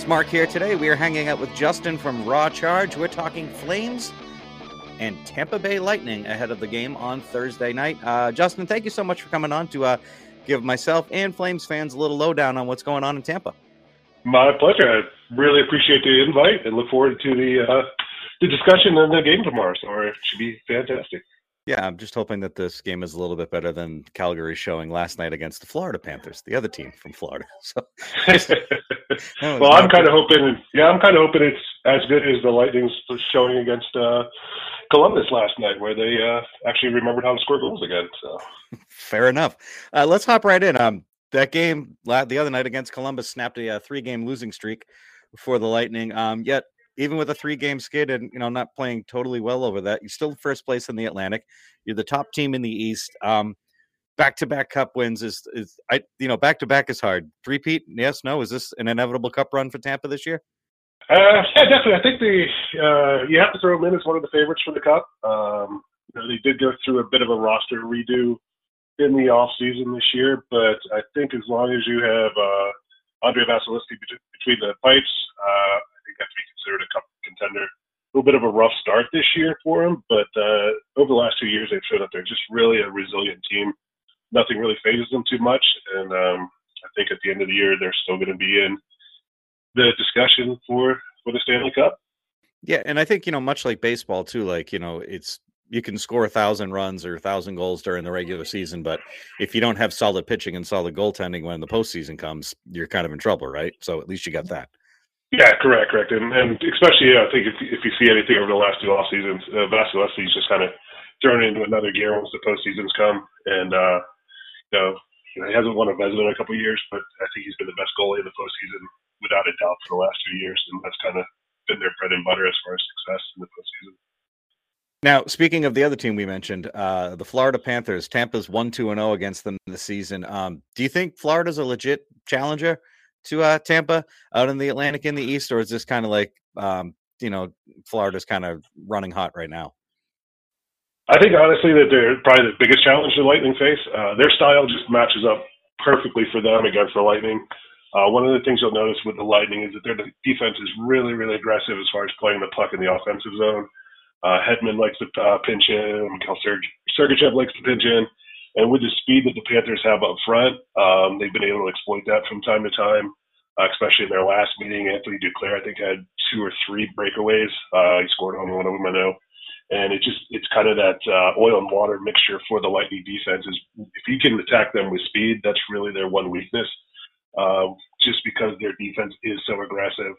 It's Mark here today. We are hanging out with Justin from Raw Charge. We're talking Flames and Tampa Bay Lightning ahead of the game on Thursday night. Uh, Justin, thank you so much for coming on to uh, give myself and Flames fans a little lowdown on what's going on in Tampa. My pleasure. I really appreciate the invite and look forward to the uh, the discussion and the game tomorrow. So it should be fantastic. Yeah, I'm just hoping that this game is a little bit better than Calgary showing last night against the Florida Panthers, the other team from Florida. So, well, I'm kind of hoping. Yeah, I'm kind of hoping it's as good as the Lightning's showing against uh, Columbus last night, where they uh, actually remembered how to score goals again. So Fair enough. Uh, let's hop right in. Um, that game the other night against Columbus snapped a, uh three-game losing streak for the Lightning. Um, yet even with a three-game skid and you know not playing totally well over that, you're still first place in the Atlantic. You're the top team in the East. Um, back-to-back Cup wins is is I you know back-to-back is hard. Three-peat? Yes, no. Is this an inevitable Cup run for Tampa this year? Uh, yeah, definitely. I think the uh, you have to throw them in as one of the favorites for the cup. Um, you know, they did go through a bit of a roster redo in the off season this year, but I think as long as you have uh, Andrei Vasilevskiy between the pipes, uh, I think that's considered a cup contender. A little bit of a rough start this year for them, but uh, over the last two years, they've shown that they're just really a resilient team. Nothing really fazes them too much, and um, I think at the end of the year, they're still going to be in the discussion for for the Stanley Cup. Yeah, and I think you know, much like baseball too, like you know, it's you can score a thousand runs or a thousand goals during the regular season, but if you don't have solid pitching and solid goaltending when the postseason comes, you're kind of in trouble, right? So at least you got that. Yeah, correct, correct, and and especially yeah, I think if if you see anything over the last two off seasons, uh, Vasilevskiy's just kind of thrown into another gear once the postseasons come, and uh, you know, he hasn't won a Vezina in a couple of years, but I think he's been the best goalie in the postseason without a doubt for the last two years, and that's kind of been their bread and butter as far as success in the postseason. Now, speaking of the other team we mentioned, uh, the Florida Panthers, Tampa's one two and zero against them this season. Um, do you think Florida's a legit challenger to uh, Tampa out in the Atlantic in the East, or is this kind of like um, you know Florida's kind of running hot right now? I think honestly that they're probably the biggest challenge the Lightning face. Uh, their style just matches up perfectly for them against the Lightning. Uh, one of the things you'll notice with the Lightning is that their defense is really, really aggressive as far as playing the puck in the offensive zone. Uh, Hedman likes to uh, pinch in. Mikhail Serg- Sergachev likes to pinch in. And with the speed that the Panthers have up front, um, they've been able to exploit that from time to time. Uh, especially in their last meeting, Anthony Duclair I think had two or three breakaways. Uh, he scored on one of them, I know. And it just it's kind of that uh, oil and water mixture for the Lightning defense. Is if you can attack them with speed, that's really their one weakness. Uh, just because their defense is so aggressive.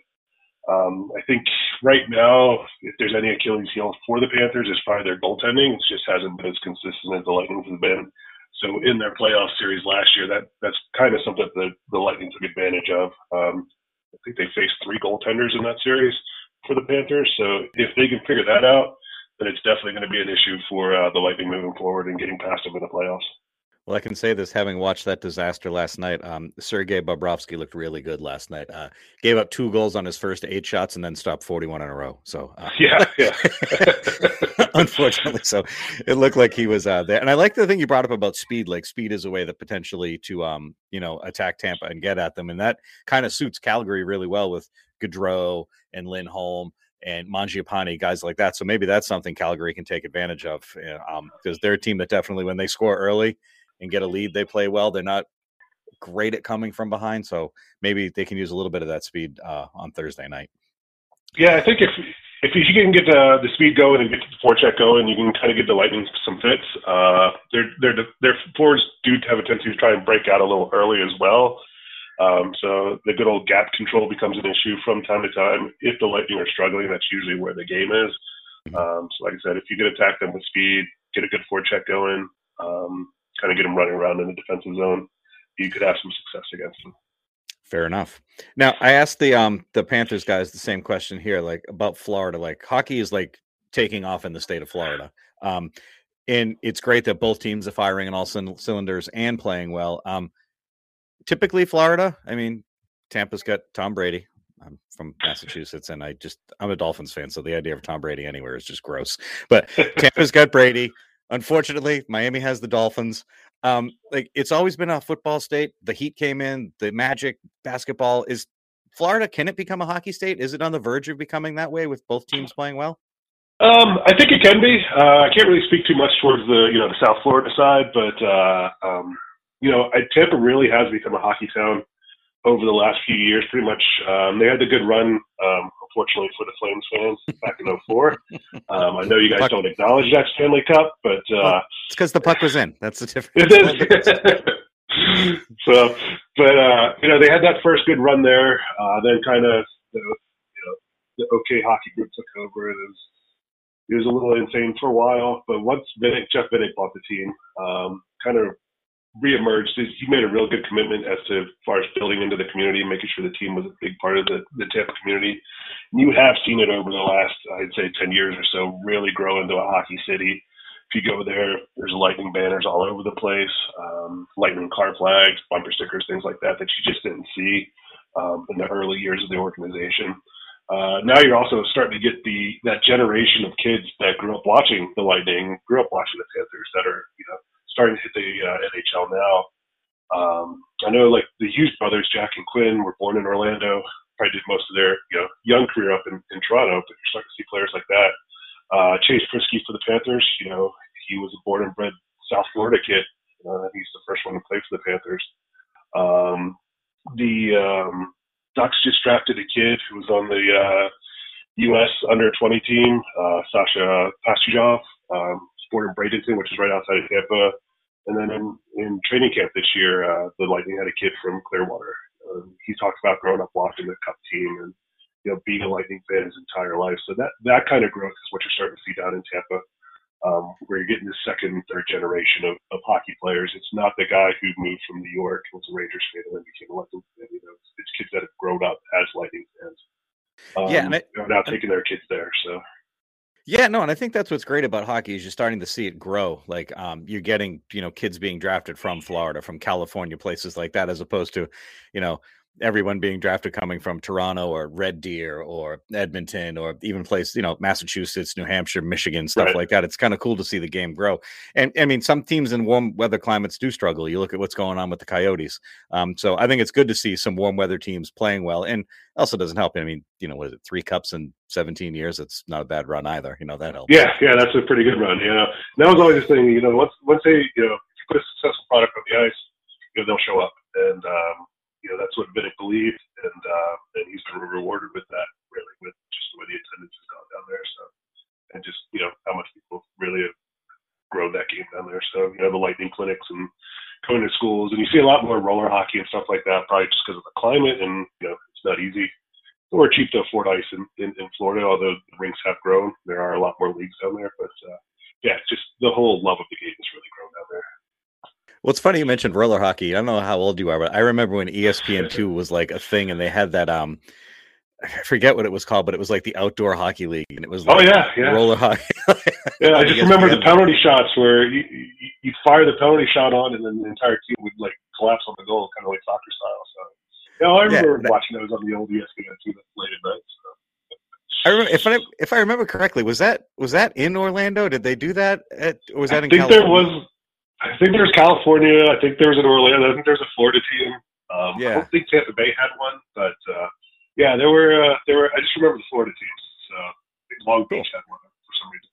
Um, I think right now, if there's any Achilles heel for the Panthers, it's probably their goaltending. It just hasn't been as consistent as the Lightning have been. So in their playoff series last year, that that's kind of something that the, the Lightning took advantage of. Um, I think they faced three goaltenders in that series for the Panthers. So if they can figure that out, then it's definitely going to be an issue for uh, the Lightning moving forward and getting past them in the playoffs. Well, I can say this having watched that disaster last night. Um, Sergei Bobrovsky looked really good last night. Uh, gave up two goals on his first eight shots and then stopped 41 in a row. So, uh, Yeah, yeah. unfortunately, so it looked like he was uh, there. And I like the thing you brought up about speed. Like speed is a way that potentially to, um, you know, attack Tampa and get at them, and that kind of suits Calgary really well with Gaudreau and Lindholm and Mangiapane, guys like that. So maybe that's something Calgary can take advantage of because um, they're a team that definitely, when they score early and get a lead, they play well. They're not great at coming from behind, so maybe they can use a little bit of that speed uh, on Thursday night. Yeah, I think if if you can get the the speed going and get the forecheck going, you can kind of get the Lightning some fits. Uh, their their their forwards do have a tendency to try and break out a little early as well. Um, so the good old gap control becomes an issue from time to time. If the Lightning are struggling, that's usually where the game is. Um, so like I said, if you can attack them with speed, get a good forecheck going, um, kind of get them running around in the defensive zone, you could have some success against them. Fair enough. Now I asked the um the Panthers guys the same question here, like about Florida. Like hockey is like taking off in the state of Florida. Um, and it's great that both teams are firing on all c- cylinders and playing well. Um, typically Florida, I mean, Tampa's got Tom Brady. I'm from Massachusetts, and I just I'm a Dolphins fan, so the idea of Tom Brady anywhere is just gross. But Tampa's got Brady. Unfortunately, Miami has the Dolphins. Um, like it's always been a football state. The Heat came in. The Magic basketball is Florida. Can it become a hockey state? Is it on the verge of becoming that way with both teams playing well? Um, I think it can be. Uh, I can't really speak too much towards the you know the South Florida side, but uh, um, you know Tampa really has become a hockey town over the last few years. Pretty much, um, they had the good run. Um, unfortunately for the Flames fans back in 04. Um, I know you guys don't acknowledge that Stanley Cup, but uh, it's because the puck was in. That's the difference. It is. so, but uh, you know they had that first good run there. Uh, then kind of you know, the OK Hockey Group took over. And it was it was a little insane for a while, but once Vinik, Jeff Vinik bought the team, um, kind of reemerged. He made a real good commitment as to far as building into the community, making sure the team was a big part of the, the Tampa community. And you have seen it over the last, I'd say, 10 years or so, really grow into a hockey city. If you go there, there's lightning banners all over the place, um, lightning car flags, bumper stickers, things like that that you just didn't see um, in the early years of the organization. Uh, now you're also starting to get the that generation of kids that grew up watching the Lightning, grew up watching the Panthers, that are you know starting to hit the uh, NHL now. Um, I know like the Hughes brothers, Jack and Quinn, were born in Orlando. Probably did most of their you know young career up in, in Toronto, but you're starting to see players like that. Uh, Chase Priskie for the Panthers, you know, he was a born and bred South Florida kid. Uh, he's the first one to play for the Panthers. Um, the um, Ducks just drafted a kid who was on the uh, U.S. under 20 team, uh, Sasha Pastujov. Um, born in Bradenton, which is right outside of Tampa. And then in, in training camp this year, uh, the Lightning had a kid from Clearwater. Uh, he talked about growing up watching the Cup team and you know being a Lightning fan his entire life. So that that kind of growth is what you're starting to see down in Tampa, um, where you're getting the second, third generation of, of hockey players. It's not the guy who moved from New York was a Rangers fan and then became a Lightning fan. You know, it's, it's kids that have grown up as Lightning fans. Um, yeah, and they're now taking their kids there. So yeah, no, and I think that's what's great about hockey is you're starting to see it grow. Like um, you're getting, you know, kids being drafted from Florida, from California, places like that, as opposed to, you know, everyone being drafted coming from Toronto or Red Deer or Edmonton or even place, you know, Massachusetts, New Hampshire, Michigan, stuff right. like that. It's kind of cool to see the game grow. And I mean, some teams in warm weather climates do struggle. You look at what's going on with the Coyotes. Um, so I think it's good to see some warm weather teams playing well. And also doesn't help. I mean, you know, was it three cups in 17 years? It's not a bad run either. You know, that helps. Yeah, yeah, that's a pretty good run. You know, that was always the thing. You know, once once they, you know, put a successful product on the ice, you know, they'll show up. And um, you know that's what Vinik believed, and uh, and he's been rewarded with that really with just the way the attendance has gone down there. So and just you know how much people really have grown that game down there. So you know the lightning clinics and going to schools, and you see a lot more roller hockey and stuff like that, probably just because of the climate and you know it's not easy or cheap to afford ice in, in, in Florida. Although the rinks have grown, there are a lot more leagues down there, but uh, yeah, just the whole love of the game has really grown down there. Well, it's funny you mentioned roller hockey. I don't know how old you are, but I remember when ESPN two was like a thing, and they had that um, I forget what it was called, but it was like the outdoor hockey league, and it was oh, like oh yeah, yeah, roller hockey. yeah, I just remember the penalty shots where you you fire the penalty shot on, and then the entire team would like collapse on the goal, kind of like soccer style. So, yeah, I remember yeah, watching those on the old ESPN two late at night. So. I remember if I if I remember correctly, was that was that in Orlando? Did they do that? At, was that I in? think California? there was I think there's California. I think there's an Orlando. I think there's a Florida team. Um, yeah. I don't think Tampa Bay had one, but uh, yeah, there were. Uh, there were. I just remember the Florida teams. So Long Beach cool. had one for some reason.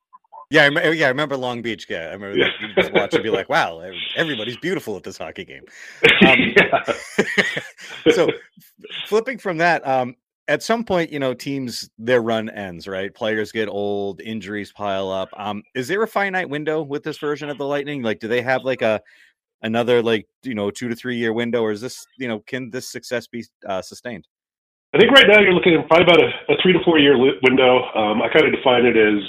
Yeah, I remember, yeah, I remember Long Beach. Yeah, I remember yeah. you just watch and be like, "Wow, everybody's beautiful at this hockey game." Um, so, flipping from that, um, at some point, you know, teams their run ends, right? Players get old, injuries pile up. Um, is there a finite window with this version of the Lightning? Like, do they have like a another like you know two to three year window, or is this you know can this success be uh, sustained? I think right now you're looking at probably about a, a three to four year window. Um, I kind of define it as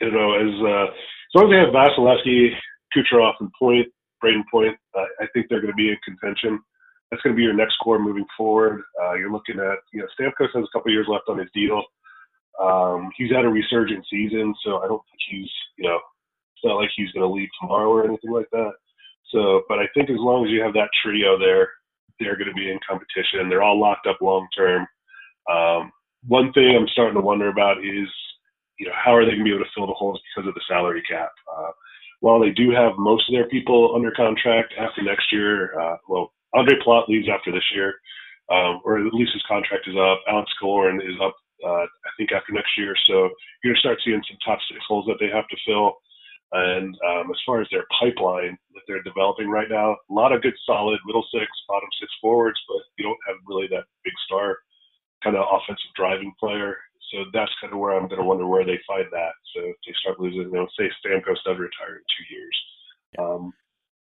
you know as uh, long as they have Vasilevskiy, Kucherov, and Point, Brayden Point, uh, I think they're going to be in contention. That's going to be your next core moving forward. Uh, you're looking at, you know, Stamkos has a couple years left on his deal. Um, he's had a resurgent season, so I don't think he's, you know, it's not like he's going to leave tomorrow or anything like that. So, but I think as long as you have that trio there, they're going to be in competition. They're all locked up long term. Um, one thing I'm starting to wonder about is, you know, how are they going to be able to fill the holes because of the salary cap? Uh, while they do have most of their people under contract after next year, uh, well, Ondrej Palat leaves after this year, um, or at least his contract is up. Alex Killorn is up, uh, I think, after next year. So you're going to start seeing some top six holes that they have to fill. And um, as far as their pipeline that they're developing right now, a lot of good, solid middle six, bottom six forwards, but you don't have really that big star kind of offensive driving player. So that's kind of where I'm going to wonder where they find that. So if they start losing, know, say Stamkos does retire in two years, um,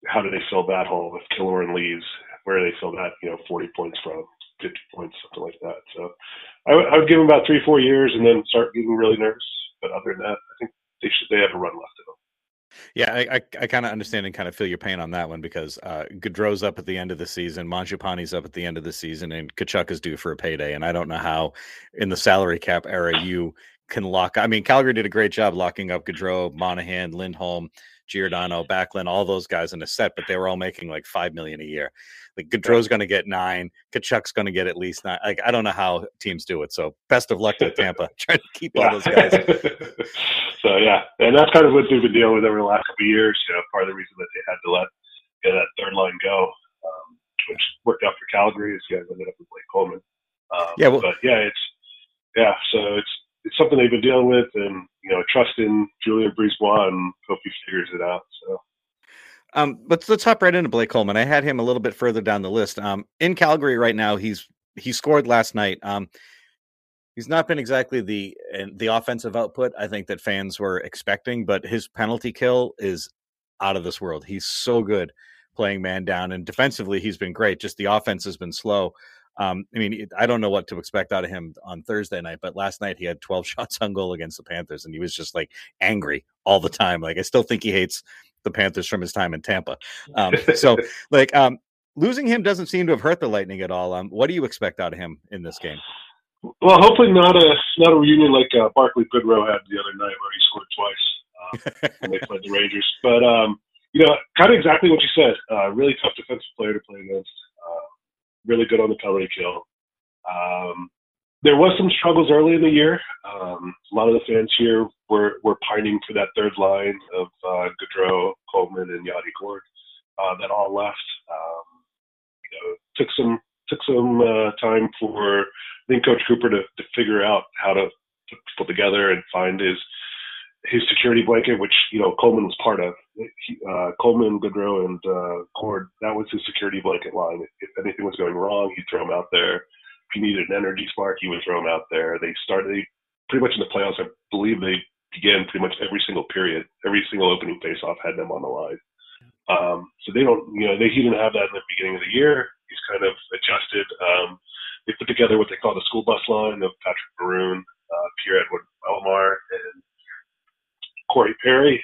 how do they fill that hole if Killorn leaves? Where do they fill that, you know, 40 points from, 50 points, something like that. So I, w- I would give them about three, four years and then start getting really nervous. But other than that, I think they should they have a run left them. Yeah, I, I, I kind of understand and kind of feel your pain on that one because uh, Gaudreau's up at the end of the season, Mangiapane's up at the end of the season, and Tkachuk is due for a payday. And I don't know how, in the salary cap era, you can lock. I mean, Calgary did a great job locking up Gaudreau, Monahan, Lindholm, Giordano, Backlund, all those guys in a set, but they were all making like five million a year. Like Gaudreau's going to get nine, Tkachuk's going to get at least nine. Like I don't know how teams do it. So best of luck to Tampa trying to keep all those guys. so yeah, and that's kind of what they've been dealing with over the last couple of years. You know, part of the reason that they had to let you know, that third line go, um, which worked out for Calgary, is you guys ended up with Blake Coleman. Um, Yeah, well- but yeah, it's yeah, so it's it's something they've been dealing with, and you know, trust in Julien BriseBois and hope he figures it out. So. Um, let's let's hop right into Blake Coleman. I had him a little bit further down the list. Um, in Calgary right now, he's he scored last night. Um, he's not been exactly the and the offensive output I think that fans were expecting, but his penalty kill is out of this world. He's so good playing man down, and defensively he's been great. Just the offense has been slow. Um, I mean, I don't know what to expect out of him on Thursday night, but last night he had 12 shots on goal against the Panthers, and he was just like angry all the time. Like I still think he hates the Panthers from his time in Tampa. Um, so, like, um, losing him doesn't seem to have hurt the Lightning at all. Um, what do you expect out of him in this game? Well, hopefully not a not a reunion like uh, Barclay Goodrow had the other night where he scored twice uh, when they played the Rangers. But um, you know, kind of exactly what you said. Uh, really tough defensive player to play against. Really good on the penalty kill. Um, there was some struggles early in the year. Um, a lot of the fans here were were pining for that third line of uh, Goodrow, Coleman, and Yanni Gourde uh, that all left. Um, you know, took some took some uh, time for I think Coach Cooper to, to figure out how to, put together and find his his security blanket, which you know Coleman was part of. Uh, Coleman, Goodrow, and uh, Gourde that was his security blanket line. If anything was going wrong, he'd throw him out there. If he needed an energy spark, he would throw him out there. They started they, pretty much in the playoffs. I believe they began pretty much every single period, every single opening faceoff had them on the line. Um, so they don't, you know, they, he didn't have that in the beginning of the year. He's kind of adjusted. Um, they put together what they call the school bus line of Patrick Maroon, uh, Pierre Edward Elmar, and Corey Perry,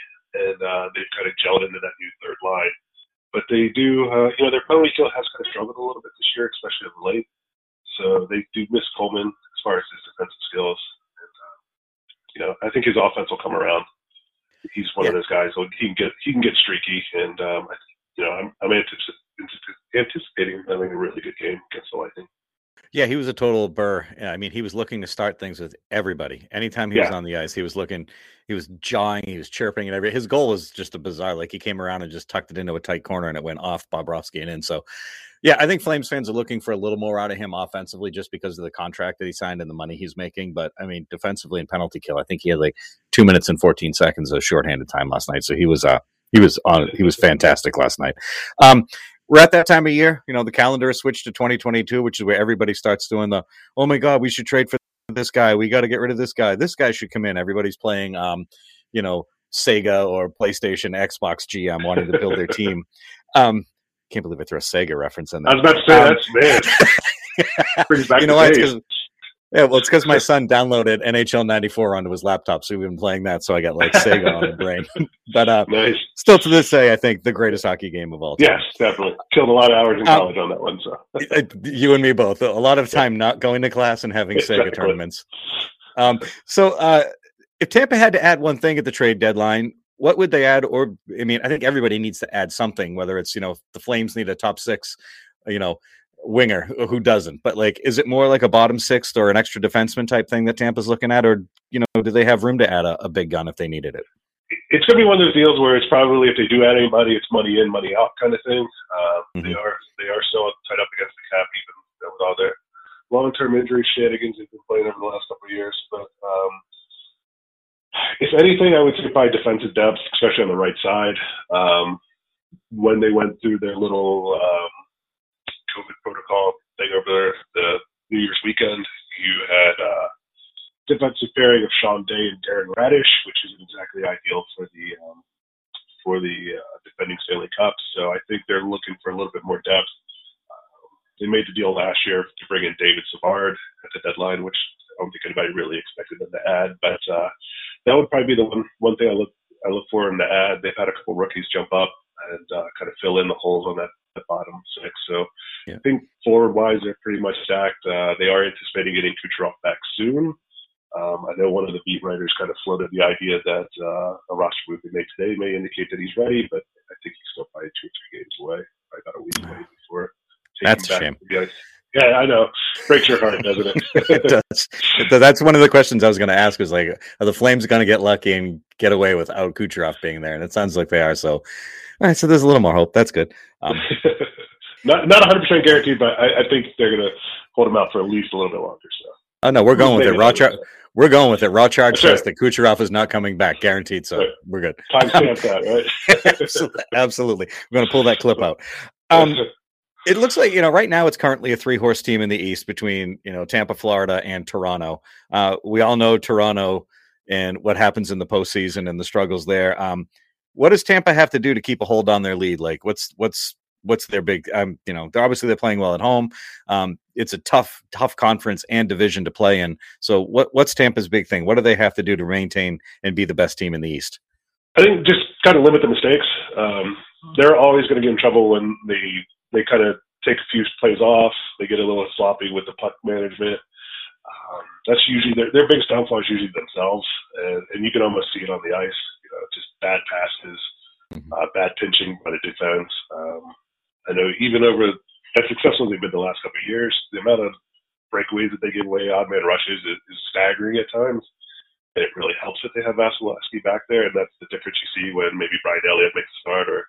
they've kind of gelled into that new third line. But they do, uh, you know, their penalty kill has kind of struggled a little bit this year, especially of late. So they do miss Coleman as far as his defensive skills. And, uh, you know, I think his offense will come around. He's one of those guys. who He can get he can get streaky, and um, I- you know, I'm I'm antici- antici- anticipating having a really good game against the Lightning. Yeah, he was a total burr. Yeah, I mean, he was looking to start things with everybody. Anytime he was on the ice, he was looking, he was jawing, he was chirping, and every his goal was just a bizarre. Like he came around and just tucked it into a tight corner, and it went off Bobrovsky and in. So, yeah, I think Flames fans are looking for a little more out of him offensively, just because of the contract that he signed and the money he's making. But I mean, defensively and penalty kill, I think he had like two minutes and fourteen seconds of shorthanded time last night. So he was uh he was on he was fantastic last night. Um, we're at that time of year. You know, the calendar is switched to 2022, which is where everybody starts doing the, oh my God, we should trade for this guy. We got to get rid of this guy. This guy should come in. Everybody's playing, um, you know, Sega or PlayStation, Xbox GM wanting to build their team. Um, can't believe I threw a Sega reference in there. I was about to say Um, that's man. You know why? It's days. 'cause- Yeah, well, it's because my son downloaded NHL '94 onto his laptop, so we've been playing that. So I got like Sega on the brain. but uh, Nice. still to this day, I think the greatest hockey game of all time. Yes, definitely. Killed a lot of hours in Um, college on that one. So Uh, you and me both. A lot of time not going to class and having Sega tournaments. Um, so uh, if Tampa had to add one thing at the trade deadline, what would they add? Or I mean, I think everybody needs to add something. Whether it's you know the Flames need a top six, you know, winger who doesn't. But like, is it more like a bottom sixth or an extra defenseman type thing that Tampa's looking at, or you know, do they have room to add a, a big gun if they needed it? it's going to be one of those deals where it's probably if they do add anybody, it's money in, money out kind of thing. Uh, They Mhm. are they are still tied up against the cap, even you know, with all their long term injury shenanigans they've been playing over the last couple of years. But um, if anything, I would say probably defensive depth, especially on the right side. Um, when they went through their little um, COVID protocol thing over there, the New Year's weekend, you had uh, defensive pairing of Sean Day and Darren Raddysh, which isn't exactly ideal for the um, for the uh, defending Stanley Cup. So I think they're looking for a little bit more depth. Um, they made the deal last year to bring in David Savard at the deadline, which I don't think anybody really expected them to add. But uh, that would probably be the one one thing I look I look for them to add. They've had a couple rookies jump up and uh, kind of fill in the holes on that, that bottom six. So Yeah. I think forward wise they're pretty much stacked. Uh, they are anticipating getting Kucherov back soon. Um, I know one of the beat writers kind of floated the idea that uh, a roster move they made today may indicate that he's ready, but I think he's still probably two or three games away, probably about a week away before. taking That's a shame. To the ice. Yeah, I know. Breaks your heart, doesn't it? it does. Does. That's one of the questions I was going to ask. Was like, are the Flames going to get lucky and get away without Kucherov being there? And it sounds like they are. So, all right. So there's a little more hope. That's good. Um, not not 100 percent guaranteed, but I, I think they're going to hold him out for at least a little bit longer. So oh no, we're going with it. Raw char- We're going with it. Raw charge says that Kucherov is not coming back, guaranteed. So Right. we're good. Time Timestamp that, right? absolutely, absolutely. We're going to pull that clip out. Um, it looks like you know right now it's currently a three horse team in the east between you know tampa florida and toronto. Uh, we all know toronto and what happens in the postseason and the struggles there. Um, what does tampa have to do to keep a hold on their lead? Like what's what's what's their big um, you know they're obviously they're playing well at home. Um, it's a tough tough conference and division to play in. So what what's tampa's big thing? What do they have to do to maintain and be the best team in the east? I think just kind of limit the mistakes. Um, they're always going to get in trouble when they they kind of take a few plays off. They get a little sloppy with the puck management. Um, that's usually their their biggest downfall is usually themselves, and, and you can almost see it on the ice. You know, just bad passes, Mhm. uh, bad pinching by the defense. Um, I know even over as successful as they've been the last couple of years, the amount of breakaways that they give away, odd man rushes, is, is staggering at times. And it really helps that they have Vasilevskiy back there, and that's the difference you see when maybe Brian Elliott makes a start, or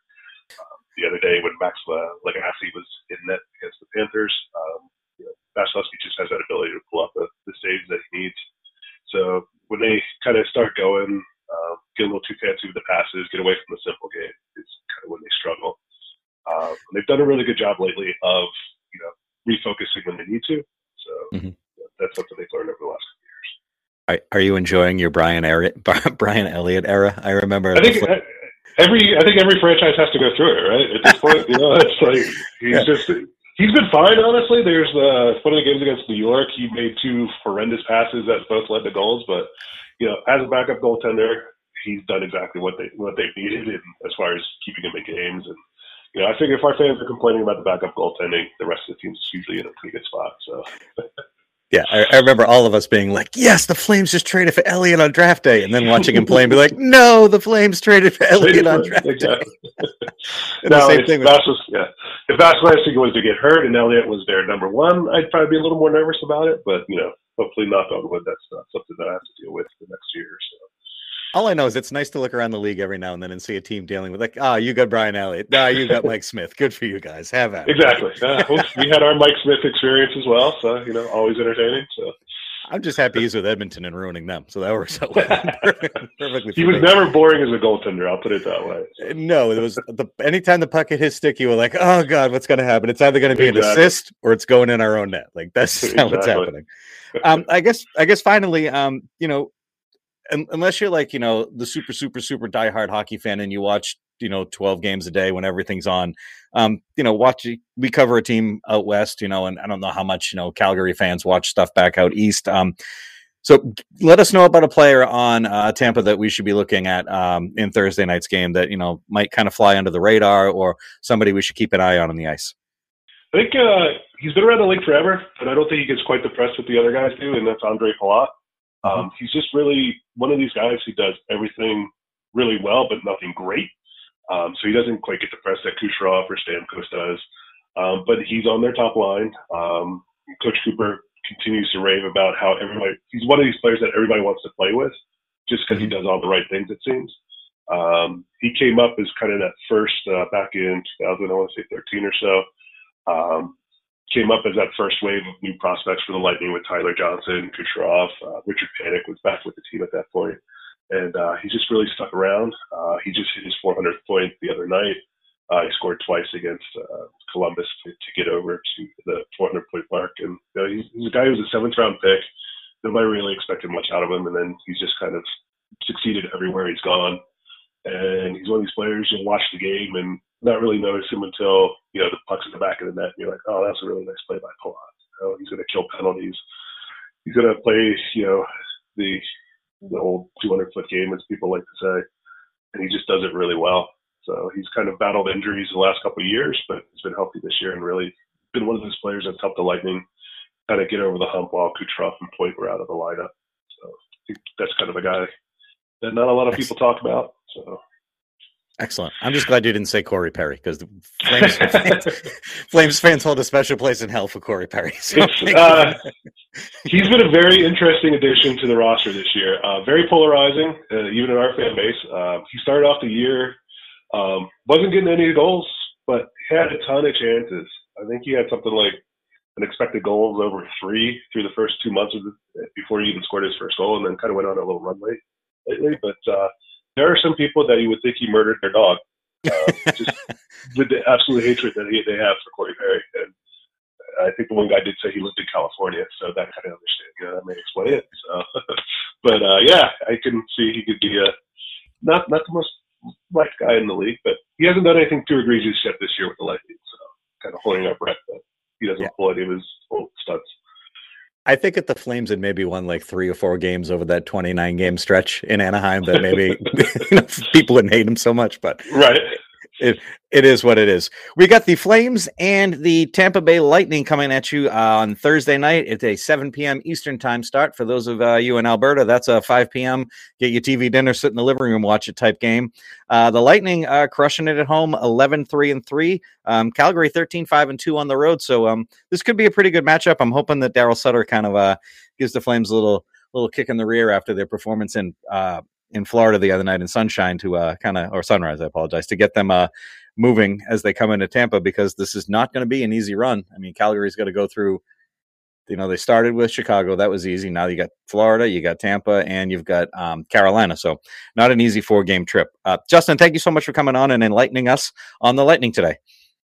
um, the other day when Max uh, Lagacé was in net against the Panthers. Um, you know, Vasilevskiy just has that ability to pull up the, the saves that he needs. So when they kind of start going, uh, get a little too fancy with the passes, get away from the simple game, is kind of when they struggle. Um, and they've done a really good job lately of you know refocusing when they need to. So Mhm. that's something they've learned over the last. Couple years. Are, are you enjoying your brian Elliott, brian elliott era i remember I think uh, every I think every franchise has to go through it, right? At this point, you know, it's like he's just he's been fine. Honestly, there's uh, one of the games against New York. He made two horrendous passes that both led to goals, but you know, as a backup goaltender, he's done exactly what they what they've needed, and as far as keeping him in games. And you know, I think if our fans are complaining about the backup goaltending, the rest of the team's usually in a pretty good spot. So Yeah, I, I remember all of us being like, "Yes, the Flames just traded for Elliott on draft day," and then watching him play and be like, "No, the Flames traded for Elliott on draft day." exactly. And the no, same if thing with Vasil, yeah. If Vasilevskiy was to get hurt and Elliott was their number one, I'd probably be a little more nervous about it. But you know, hopefully, knock on wood, that's not something that I have to deal with for the next year. or So all I know is it's nice to look around the league every now and then and see a team dealing with like, "Ah, you got Brian Elliott, ah, you got Mike Smith. Good for you guys. Have at it." exactly, uh, we had our Mike Smith experience as well. So you know, always entertaining. So I'm just happy he's with Edmonton and ruining them, so that works out well. perfectly. he was never boring as a goaltender. I'll put it that way. No, it was the anytime the puck hit his stick, you were like, "Oh God, what's going to happen?" It's either going to be an assist or it's going in our own net. Like that's just how it's happening. Um, I guess, I guess, finally, um, you know, unless you're like you know the super, super, super diehard hockey fan and you watch you know, 12 games a day when everything's on. Um, you know, watch we cover a team out west, you know, and I don't know how much, you know, Calgary fans watch stuff back out east. Um, so let us know about a player on uh, Tampa that we should be looking at um, in Thursday night's game that, you know, might kind of fly under the radar or somebody we should keep an eye on on the ice. I think uh, he's been around the league forever, but I don't think he gets quite the press that the other guys do, and that's Ondrej Palat. Um, mm-hmm. He's just really one of these guys who does everything really well, but nothing great. Um, so he doesn't quite get the press that Kucherov or Stamkos does. Um, but he's on their top line. Um, Coach Cooper continues to rave about how everybody, he's one of these players that everybody wants to play with just because he mm-hmm. does all the right things, it seems. Um, he came up as kind of that first, uh, back in 2000, I want to say 13 or so. Um, came up as that first wave of new prospects for the Lightning with Tyler Johnson, Kucherov, uh, Richard Panik was back with the team at that point. and uh, he just really stuck around. Uh, he just hit his 400th point the other night. Uh, he scored twice against uh, Columbus to, to get over to the 400 point mark, and you know, he's, he's a guy who was a seventh round pick. Nobody really expected much out of him, and then he's just kind of succeeded everywhere he's gone. And he's one of these players you'll watch the game and not really notice him until you know the puck's in the back of the net, and you're like, oh, that's a really nice play by Palat. You know, he's going to kill penalties. He's going to play, you know, the the old 200 foot game, as people like to say, and he just does it really well. So he's kind of battled injuries the last couple of years, but he's been healthy this year and really been one of those players that's helped the Lightning kind of get over the hump while Kucherov and Point were out of the lineup. So I think that's kind of a guy that not a lot of people talk about. So Excellent. I'm just glad you didn't say Corey Perry because the Flames fans, Flames fans hold a special place in hell for Corey Perry. So uh, he's been a very interesting addition to the roster this year. Uh, very polarizing, uh, even in our fan base. Uh, he started off the year, um, wasn't getting any goals, but had a ton of chances. I think he had something like an expected goals over three through the first two months of the, before he even scored his first goal, and then kind of went on a little run late lately. But uh, there are some people that you would think he murdered their dog, uh, just with the absolute hatred that he, they have for Corey Perry. And I think the one guy did say he lived in California, so that kind of understand. You know, that may explain it. So, but uh, yeah, I can see he could be a not not the most liked guy in the league, but he hasn't done anything too egregious yet this year with the Lightning. So kind of holding up breath that he doesn't yeah. pull any of his old stunts. I think if the Flames had maybe won like three or four games over that 29 game stretch in Anaheim, that maybe you know, people wouldn't hate him so much. But right, it it is what it is. We got the Flames and the Tampa Bay Lightning coming at you uh, on Thursday night. It's a 7 p.m. Eastern time start for those of uh, you in Alberta. That's a 5 p.m. Get your TV dinner, sit in the living room, watch it type game. Uh, the Lightning uh, crushing it at home, 11 3 and 3. Um, Calgary 13 5 and 2 on the road. So um, this could be a pretty good matchup. I'm hoping that Darryl Sutter kind of uh, gives the Flames a little little kick in the rear after their performance in uh, in Florida the other night in sunshine to uh, kind of or sunrise. I apologize to get them uh, moving as they come into Tampa because this is not going to be an easy run. I mean, Calgary's got to go through. You know, they started with Chicago. That was easy. Now you got Florida, you got Tampa, and you've got um, Carolina. So, not an easy four game trip. Uh, Justin, thank you so much for coming on and enlightening us on the Lightning today.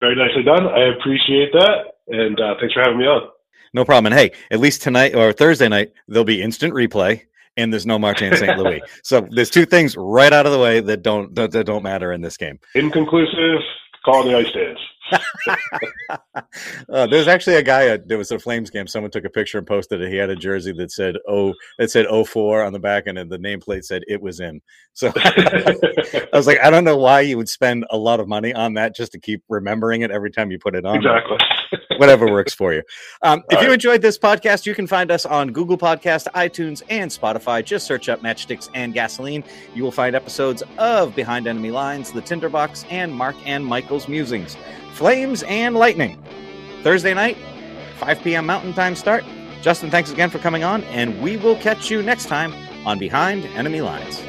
Very nicely done. I appreciate that. And uh, thanks for having me on. No problem. And hey, at least tonight or Thursday night, there'll be instant replay and there's no Martin St. Louis. so there's two things right out of the way that don't that, that don't matter in this game. Inconclusive. Call the ice dance. uh, there's actually a guy at, there was a Flames game. Someone took a picture and posted it. He had a jersey that said "oh" it said "04" on the back, and the nameplate said "it was in." So I was like, I don't know why you would spend a lot of money on that just to keep remembering it every time you put it on. Exactly. Whatever works for you. Um, if right. you enjoyed this podcast, you can find us on Google Podcast, iTunes, and Spotify. Just search up Matchsticks and Gasoline. You will find episodes of Behind Enemy Lines, The Tinderbox, and Mark and Michael's Musings. Flames and Lightning. Thursday night, 5 p.m. Mountain Time start. Justin, thanks again for coming on, and we will catch you next time on Behind Enemy Lines.